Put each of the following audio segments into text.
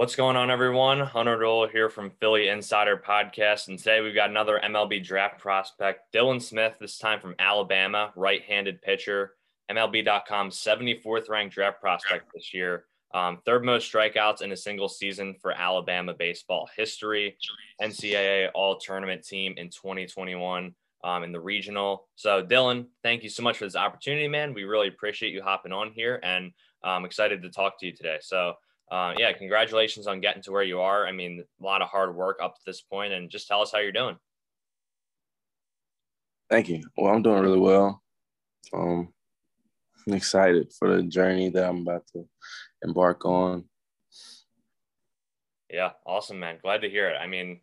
What's going on, everyone? Hunter Dole here from Philly Insider Podcast. And today we've got another MLB draft prospect, Dylan Smith, this time from Alabama, right handed pitcher, MLB.com 74th ranked draft prospect this year. Um, third most strikeouts in a single season for Alabama baseball history, NCAA all tournament team in 2021 um, in the regional. So, Dylan, thank you so much for this opportunity, man. We really appreciate you hopping on here and I'm excited to talk to you today. So, uh, yeah, congratulations on getting to where you are. I mean, a lot of hard work up to this point, and just tell us how you're doing. Thank you. Well, I'm doing really well. Um, I'm excited for the journey that I'm about to embark on. Yeah, awesome, man. Glad to hear it. I mean,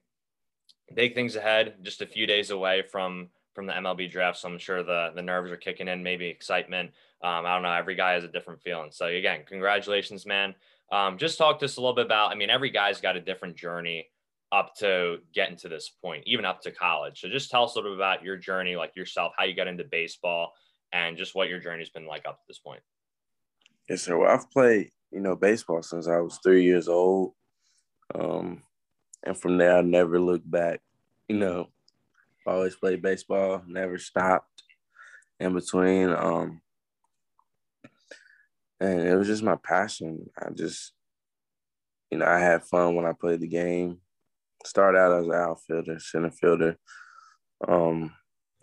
big things ahead. Just a few days away from from the MLB draft, so I'm sure the the nerves are kicking in, maybe excitement. Um, I don't know. Every guy has a different feeling. So again, congratulations, man. Um, just talk to us a little bit about. I mean, every guy's got a different journey up to getting to this point, even up to college. So just tell us a little bit about your journey, like yourself, how you got into baseball, and just what your journey's been like up to this point. Yes, sir. Well, I've played, you know, baseball since I was three years old. Um, and from there, I never looked back. You know, always played baseball, never stopped in between. Um, and it was just my passion. I just, you know, I had fun when I played the game. Started out as an outfielder, center fielder, um,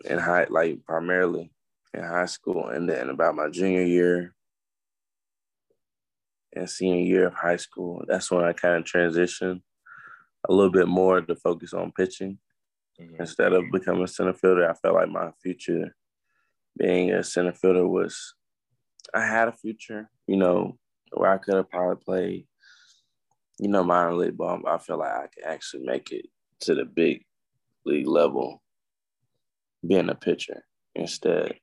in high, like primarily in high school, and then about my junior year and senior year of high school, that's when I kind of transitioned a little bit more to focus on pitching mm-hmm. instead of becoming a center fielder. I felt like my future being a center fielder was I had a future, you know, where I could have probably played, you know, minor league ball. I feel like I could actually make it to the big league level being a pitcher instead.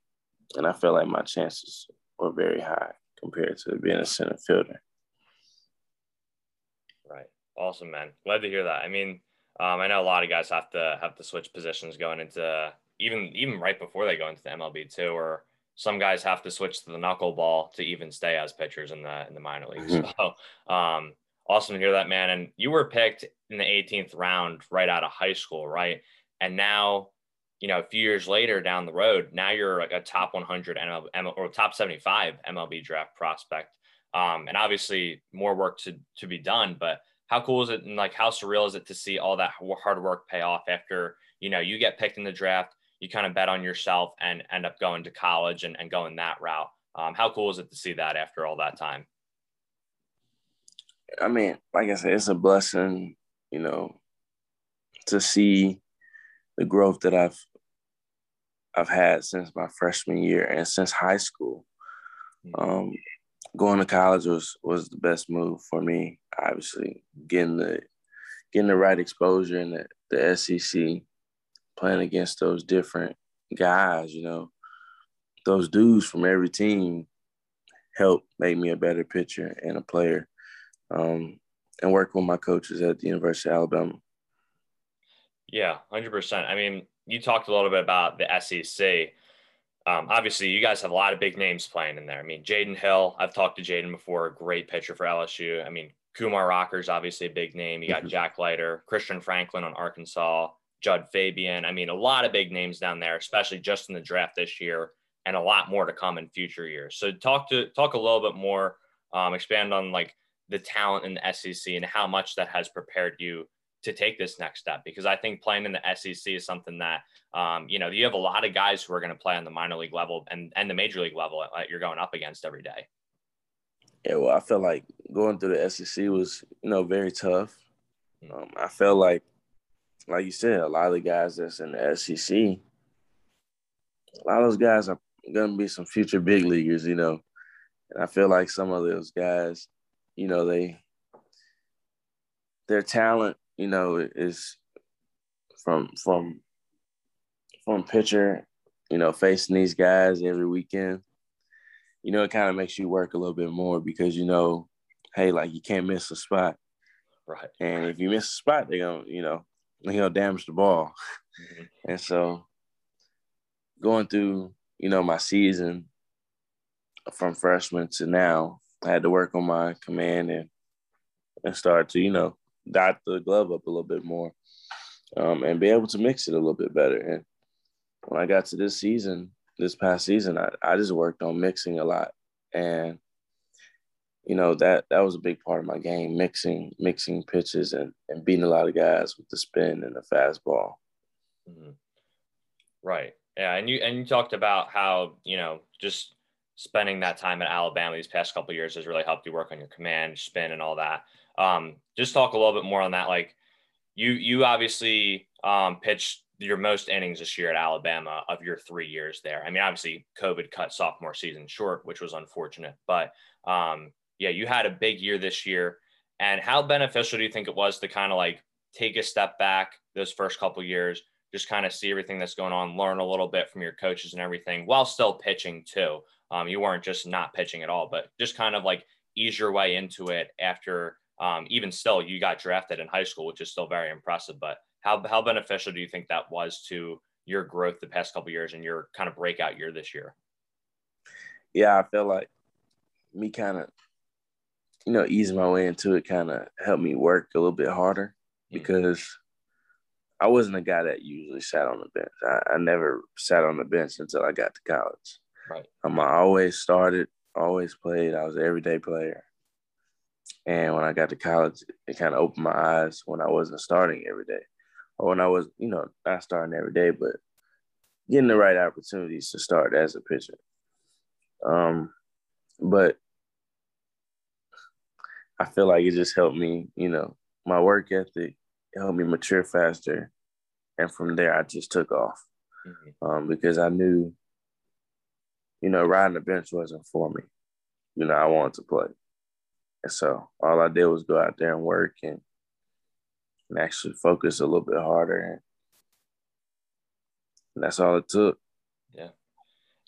And I feel like my chances were very high compared to being a center fielder. Right. Awesome, man. Glad to hear that. I mean, um, I know a lot of guys have to have to switch positions going into even even right before they go into the MLB too, or some guys have to switch to the knuckleball to even stay as pitchers in the in the minor leagues. Mm-hmm. So um, awesome to hear that, man. And you were picked in the 18th round right out of high school, right? And now, you know, a few years later down the road, now you're like a top 100 MLB, or top 75 MLB draft prospect. Um, and obviously more work to to be done, but how cool is it and like how surreal is it to see all that hard work pay off after you know you get picked in the draft you kind of bet on yourself and end up going to college and, and going that route. Um, how cool is it to see that after all that time? I mean, like I said, it's a blessing, you know, to see the growth that I've I've had since my freshman year and since high school. Mm-hmm. Um, going to college was was the best move for me. Obviously, getting the getting the right exposure in the, the SEC playing against those different guys, you know, those dudes from every team helped make me a better pitcher and a player. Um, and work with my coaches at the University of Alabama. Yeah, 100%. I mean, you talked a little bit about the SEC. Um, obviously, you guys have a lot of big names playing in there. I mean, Jaden Hill, I've talked to Jaden before, great pitcher for LSU. I mean, Kumar Rocker's obviously a big name. You got mm-hmm. Jack Leiter, Christian Franklin on Arkansas, Jud Fabian. I mean, a lot of big names down there, especially just in the draft this year, and a lot more to come in future years. So talk to talk a little bit more, um, expand on like the talent in the SEC and how much that has prepared you to take this next step. Because I think playing in the SEC is something that um, you know you have a lot of guys who are going to play on the minor league level and and the major league level that you're going up against every day. Yeah, well, I feel like going through the SEC was you know very tough. Hmm. Um, I felt like like you said, a lot of the guys that's in the SEC, a lot of those guys are going to be some future big leaguers, you know. And I feel like some of those guys, you know, they their talent, you know, is from from from pitcher, you know, facing these guys every weekend. You know, it kind of makes you work a little bit more because you know, hey, like you can't miss a spot. Right. And if you miss a spot, they're gonna, you know, you know, damage the ball. Mm-hmm. And so going through, you know, my season from freshman to now, I had to work on my command and and start to, you know, dot the glove up a little bit more um, and be able to mix it a little bit better. And when I got to this season, this past season, I, I just worked on mixing a lot. And, you know, that that was a big part of my game, mixing, mixing pitches and, and beating a lot of guys with the spin and the fastball. Mm-hmm. Right. Yeah. And you and you talked about how, you know, just spending that time at Alabama these past couple years has really helped you work on your command, spin, and all that. Um, just talk a little bit more on that. Like you, you obviously um, pitched your most innings this year at Alabama of your three years there. I mean, obviously, COVID cut sophomore season short, which was unfortunate. But um, yeah, you had a big year this year. And how beneficial do you think it was to kind of like take a step back those first couple years, just kind of see everything that's going on, learn a little bit from your coaches and everything while still pitching too? Um, you weren't just not pitching at all, but just kind of like ease your way into it after um, even still you got drafted in high school, which is still very impressive. But how, how beneficial do you think that was to your growth the past couple years and your kind of breakout year this year? Yeah, I feel like me kind of, you know, easing my way into it kind of helped me work a little bit harder mm-hmm. because I wasn't a guy that usually sat on the bench. I, I, never sat on the bench until I got to college. Right. Um, I always started, always played. I was an everyday player. And when I got to college, it kind of opened my eyes when I wasn't starting every day, or when I was, you know, not starting every day, but getting the right opportunities to start as a pitcher. Um, but I feel like it just helped me, you know, my work ethic helped me mature faster, and from there I just took off mm-hmm. um, because I knew, you know, riding the bench wasn't for me. You know, I wanted to play. And so all I did was go out there and work and, and actually focus a little bit harder. And that's all it took. Yeah.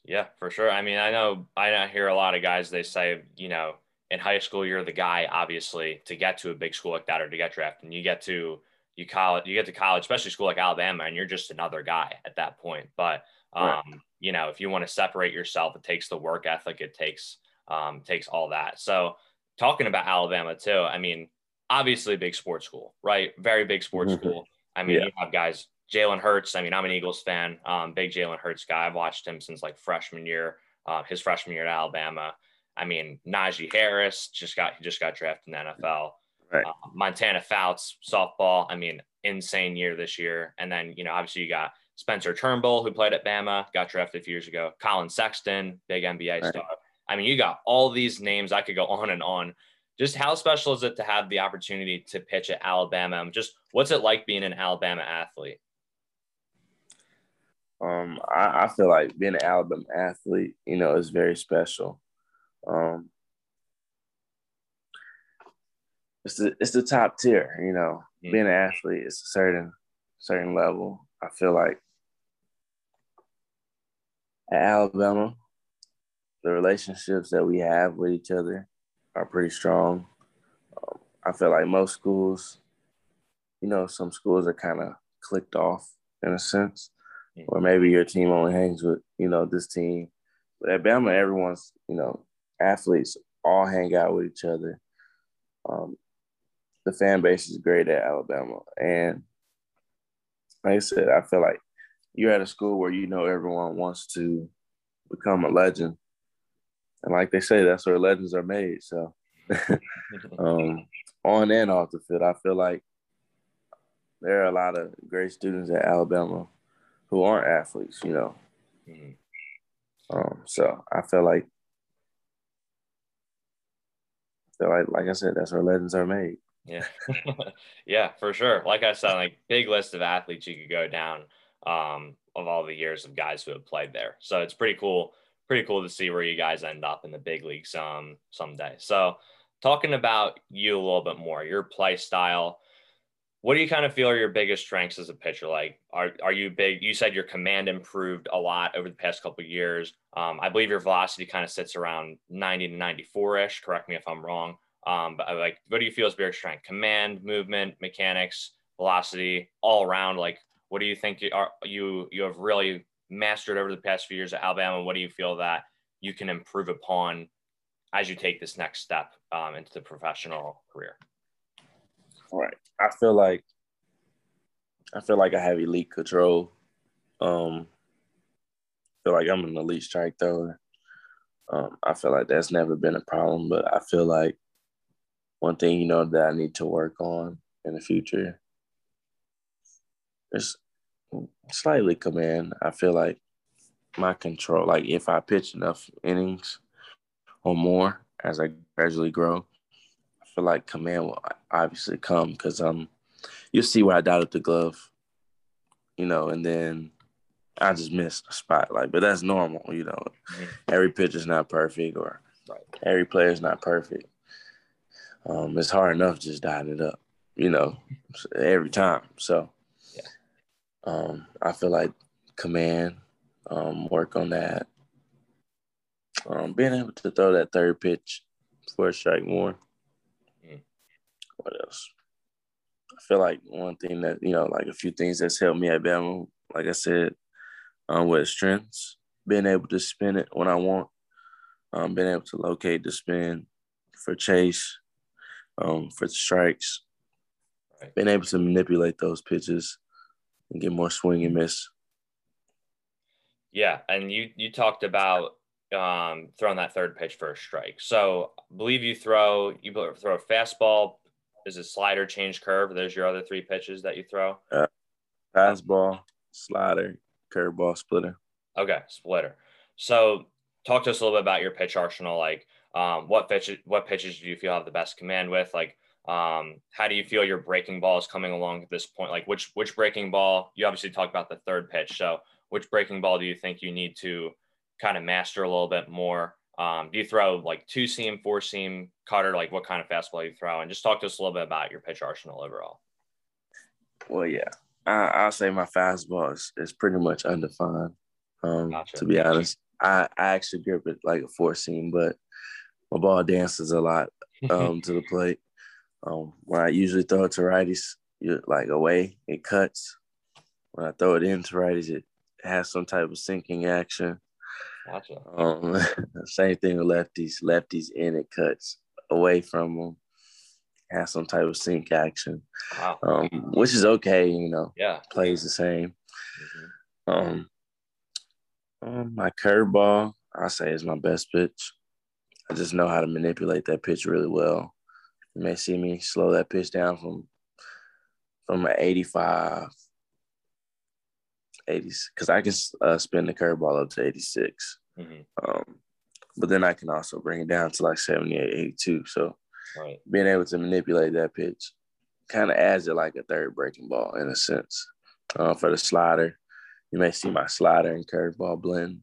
Yeah, for sure. I mean, I know I hear a lot of guys, they say, you know, in high school, you're the guy, obviously, to get to a big school like that or to get drafted. And you get to you college, you get to college, especially school like Alabama, and you're just another guy at that point. But um, right. you know, if you want to separate yourself, it takes the work ethic, it takes um, takes all that. So talking about Alabama too, I mean, obviously big sports school, right? Very big sports mm-hmm. school. I mean, yeah. you have guys, Jalen Hurts. I mean, I'm an Eagles fan, um, big Jalen Hurts guy. I've watched him since like freshman year, uh, his freshman year at Alabama. I mean, Najee Harris just got just got drafted in the NFL. Right. Uh, Montana Fouts softball. I mean, insane year this year. And then you know, obviously you got Spencer Turnbull who played at Bama, got drafted a few years ago. Collin Sexton, big NBA right. star. I mean, you got all these names. I could go on and on. Just how special is it to have the opportunity to pitch at Alabama? Just what's it like being an Alabama athlete? Um, I, I feel like being an Alabama athlete, you know, is very special. Um, it's the it's the top tier, you know. Mm-hmm. Being an athlete is a certain certain level. I feel like at Alabama, the relationships that we have with each other are pretty strong. Um, I feel like most schools, you know, some schools are kind of clicked off in a sense, mm-hmm. or maybe your team only hangs with, you know, this team. But at Bama, everyone's, you know, athletes all hang out with each other. Um, the fan base is great at Alabama. And like I said, I feel like you're at a school where you know everyone wants to become a legend and like they say, that's where legends are made. So, um, on and off the field, I feel like there are a lot of great students at Alabama who aren't athletes, you know. Mm-hmm. Um, so I feel like, Feel like, like I said, that's where legends are made. Yeah, yeah, for sure. Like I said, like big list of athletes you could go down um, of all the years of guys who have played there. So it's pretty cool pretty cool to see where you guys end up in the big leagues um, someday. So, talking about you a little bit more, your play style. What do you kind of feel are your biggest strengths as a pitcher? Like, are, are you big? You said your command improved a lot over the past couple years. Um, I believe your velocity kind of sits around 90 to 94 ish. Correct me if I'm wrong. Um, but like, what do you feel is bigger strength? Command, movement, mechanics, velocity, all around. Like, what do you think you are you you have really mastered over the past few years at Alabama? What do you feel that you can improve upon as you take this next step um, into the professional career? Right. I feel like I feel like I have elite control. Um, feel like I'm an elite strike thrower. Um, I feel like that's never been a problem, but I feel like one thing you know that I need to work on in the future is slightly command. I feel like my control, like if I pitch enough innings or more as I gradually grow, I feel like command will obviously come because um you'll see where I dotted the glove, you know, and then I just missed a spot. Like, but that's normal, you know. Every pitch is not perfect, or right. every player is not perfect. Um, it's hard enough just dotting it up, you know, every time. So, yeah. um, I feel like command, um, work on that. Um, being able to throw that third pitch for a strike more. What else? I feel like one thing that you know, like a few things that's helped me at Bama. Like I said, um, with strengths, being able to spin it when I want, um, being able to locate the spin for chase, um, for strikes, right. being able to manipulate those pitches and get more swing and miss. Yeah, and you you talked about um, throwing that third pitch for a strike. So I believe you throw you throw a fastball. Is it slider, change curve? There's your other three pitches that you throw. Uh, fastball, slider, curveball, splitter. Okay, splitter. So talk to us a little bit about your pitch arsenal. Like, um, what pitches what pitches do you feel have the best command with? Like, um, how do you feel your breaking ball is coming along at this point? Like, which which breaking ball? You obviously talked about the third pitch. So, which breaking ball do you think you need to kind of master a little bit more? Um, do you throw like two seam, four seam cutter? Like, what kind of fastball you throw? And just talk to us a little bit about your pitch arsenal overall. Well, yeah, I, will say my fastball is, is pretty much undefined. Um, gotcha. To be honest, I, I actually grip it like a four seam, but my ball dances a lot um, to the plate. Um, when I usually throw it to righties, like away, it cuts. When I throw it into righties, it has some type of sinking action. Gotcha. Um, same thing with lefties. Lefties in, it cuts away from them has some type of sink action, wow. um, which is okay. You know, yeah, plays the same. Mm-hmm. Um, um, my curveball, I say, is my best pitch. I just know how to manipulate that pitch really well. You may see me slow that pitch down from from an 85, 80, because I can uh, spin the curveball up to 86. Mm-hmm. Um, but then I can also bring it down to like 78, 82. So Right. Being able to manipulate that pitch kind of adds it like a third breaking ball in a sense. Uh, for the slider, you may see my slider and curveball blend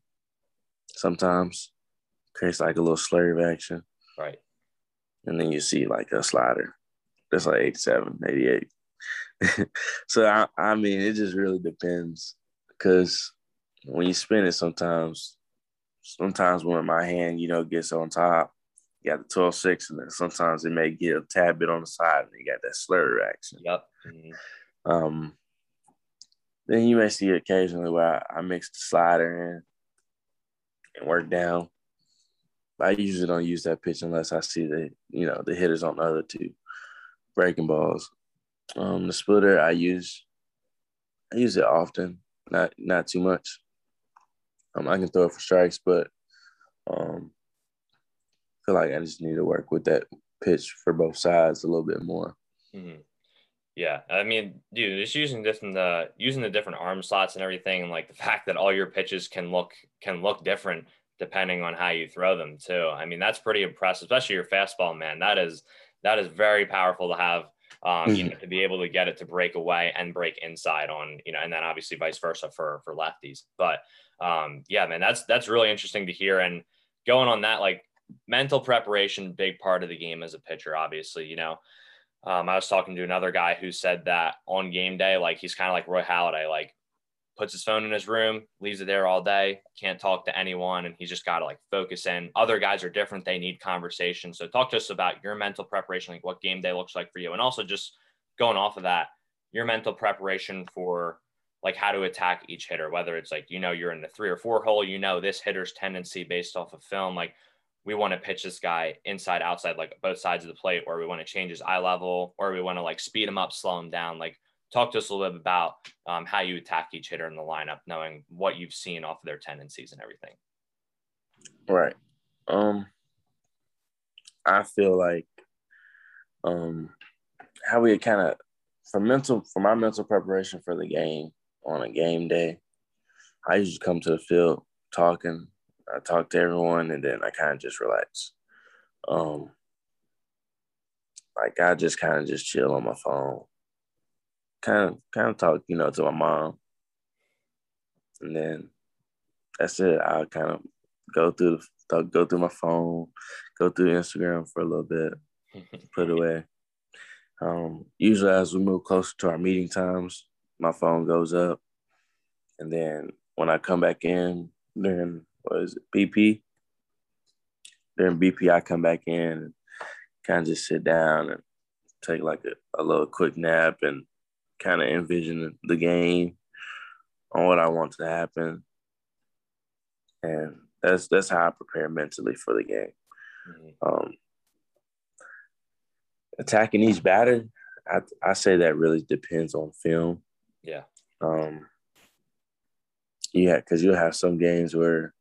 sometimes. Creates like a little slurve action. Right. And then you see like a slider. That's like 87, 88. so I, I mean, it just really depends because when you spin it, sometimes, sometimes when my hand, you know, gets on top, you got the 12 6, and then sometimes it may get a tad bit on the side, and you got that slur action. Yep. Mm-hmm. Um, then you may see occasionally where I, I mix the slider in and work down. I usually don't use that pitch unless I see the you know the hitters on the other two breaking balls. Um, the splitter I use I use it often, not not too much. Um, I can throw it for strikes, but um, feel like I just need to work with that pitch for both sides a little bit more. Mm-hmm. Yeah, I mean, dude, just using different uh, using the different arm slots and everything, and like the fact that all your pitches can look can look different depending on how you throw them too. I mean, that's pretty impressive, especially your fastball, man. That is that is very powerful to have. Um, mm-hmm. you know, to be able to get it to break away and break inside on, you know, and then obviously vice versa for for lefties. But um, yeah, man, that's that's really interesting to hear. And going on that, like mental preparation, big part of the game as a pitcher, obviously, you know. Um, I was talking to another guy who said that on game day, like he's kind of like Roy Halladay, like puts his phone in his room, leaves it there all day, can't talk to anyone, and he's just got to like focus in. Other guys are different; they need conversation. So, talk to us about your mental preparation, like what game day looks like for you, and also just going off of that, your mental preparation for like how to attack each hitter, whether it's like you know you're in the three or four hole, you know this hitter's tendency based off of film, like we want to pitch this guy inside, outside, like both sides of the plate, or we want to change his eye level, or we want to like speed him up, slow him down. Like, talk to us a little bit about um, how you attack each hitter in the lineup, knowing what you've seen off of their tendencies and everything. Right. Um, I feel like um, how we kind of for mental for my mental preparation for the game on a game day, I usually come to the field talking. I talk to everyone and then I kind of just relax. Um, like I just kind of just chill on my phone, kind of kind of talk, you know, to my mom, and then that's it. I kind of go through go through my phone, go through Instagram for a little bit, put away. Um, usually, as we move closer to our meeting times, my phone goes up, and then when I come back in during what is it BP? During BP, I come back in and kind of just sit down and take like a, a little quick nap and kind of envision the game on what I want to happen, and that's that's how I prepare mentally for the game. Mm-hmm. Um, attacking each batter, I I say that really depends on film. Yeah. Um. Yeah, because you'll have some games where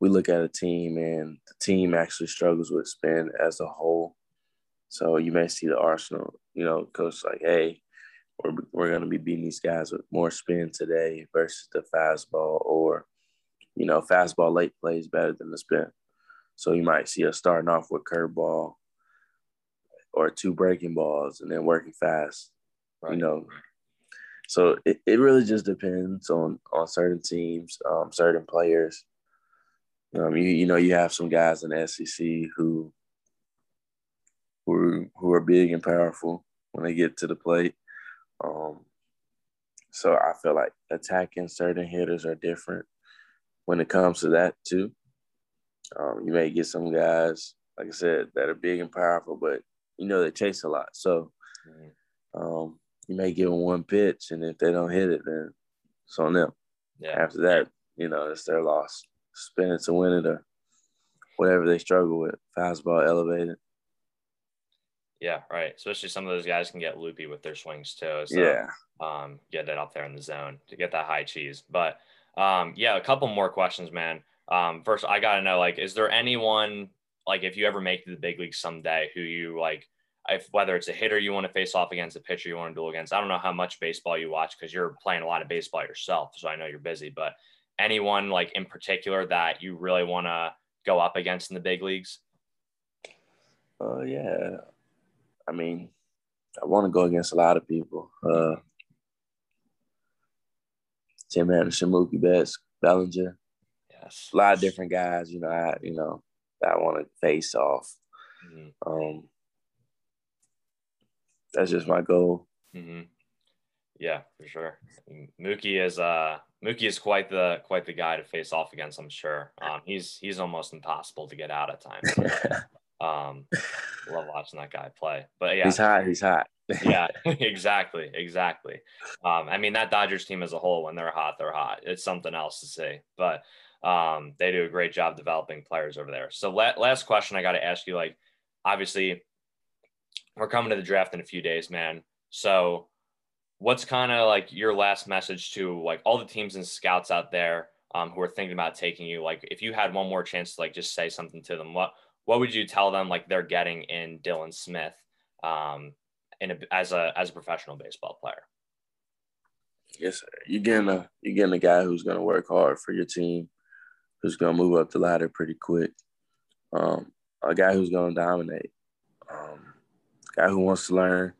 we look at a team and the team actually struggles with spin as a whole. So you may see the Arsenal, you know, coach like, hey, we're, we're going to be beating these guys with more spin today versus the fastball, or, you know, fastball late plays better than the spin. So you might see us starting off with curveball or two breaking balls and then working fast. Right. You know, so it, it really just depends on on certain teams, um, certain players. Um, you you know you have some guys in the SEC who who who are big and powerful when they get to the plate. Um, so I feel like attacking certain hitters are different when it comes to that too. Um, you may get some guys, like I said, that are big and powerful, but you know they chase a lot. So um, you may give them one pitch, and if they don't hit it, then it's on them. Yeah. After that, you know, it's their loss. Spin it to win it, or whatever they struggle with. Fastball elevated. Yeah, right. Especially some of those guys can get loopy with their swings too. So, yeah. Um, get it up there in the zone to get that high cheese. But um, yeah, a couple more questions, man. Um, first, I gotta know, like, is there anyone like if you ever make the big leagues someday, who you like, if whether it's a hitter you want to face off against, a pitcher you want to duel against. I don't know how much baseball you watch because you're playing a lot of baseball yourself, so I know you're busy. But anyone like in particular that you really want to go up against in the big leagues? Oh uh, yeah, I mean, I want to go against a lot of people. Uh, Tim Anderson, Mookie Betts, Bellinger. Yes, a lot of different guys. You know, I you know that I want to face off. Mm-hmm. Um, that's just my goal. Mm-hmm. Yeah, for sure. Mookie is uh Mookie is quite the quite the guy to face off against. I'm sure. Um, he's he's almost impossible to get out at times. um, love watching that guy play. But yeah, he's hot. He's hot. yeah, exactly, exactly. Um, I mean that Dodgers team as a whole, when they're hot, they're hot. It's something else to see. But um, they do a great job developing players over there. So la- last question I got to ask you, like, obviously we're coming to the draft in a few days, man. So what's kind of like your last message to like all the teams and scouts out there um, who are thinking about taking you? Like, if you had one more chance to like just say something to them, what what would you tell them like they're getting in Dylan Smith um, in a, as a as a professional baseball player? Yes. You're getting a you're getting a guy who's going to work hard for your team who's going to move up the ladder pretty quick, um, a guy who's going to dominate, um, guy who wants to learn,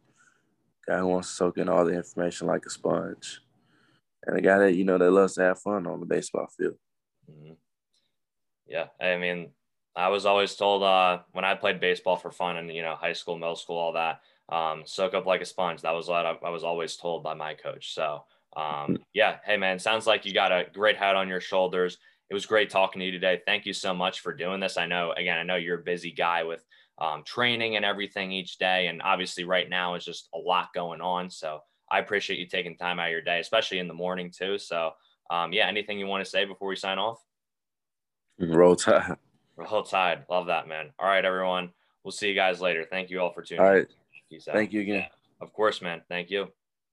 guy who wants to soak in all the information like a sponge, and a guy that you know that loves to have fun on the baseball field. Mm-hmm. Yeah, I mean, I was always told uh, when I played baseball for fun and you know high school, middle school, all that, um, soak up like a sponge. That was what I, I was always told by my coach. So um, yeah, hey man, sounds like you got a great head on your shoulders it was great talking to you today. Thank you so much for doing this. I know, again, I know you're a busy guy with um, training and everything each day. And obviously, right now is just a lot going on. So I appreciate you taking time out of your day, especially in the morning, too. So, um, yeah, anything you want to say before we sign off? Roll Tide. Roll Tide. Love that, man. All right, everyone. We'll see you guys later. Thank you all for tuning All right. in. Peace out. Thank you again. Yeah, of course, man. Thank you.